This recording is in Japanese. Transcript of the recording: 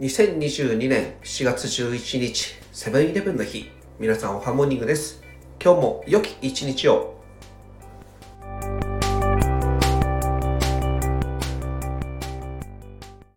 2022年7月11日セブンイレブンの日。皆さんおはモーニングです。今日も良き一日を。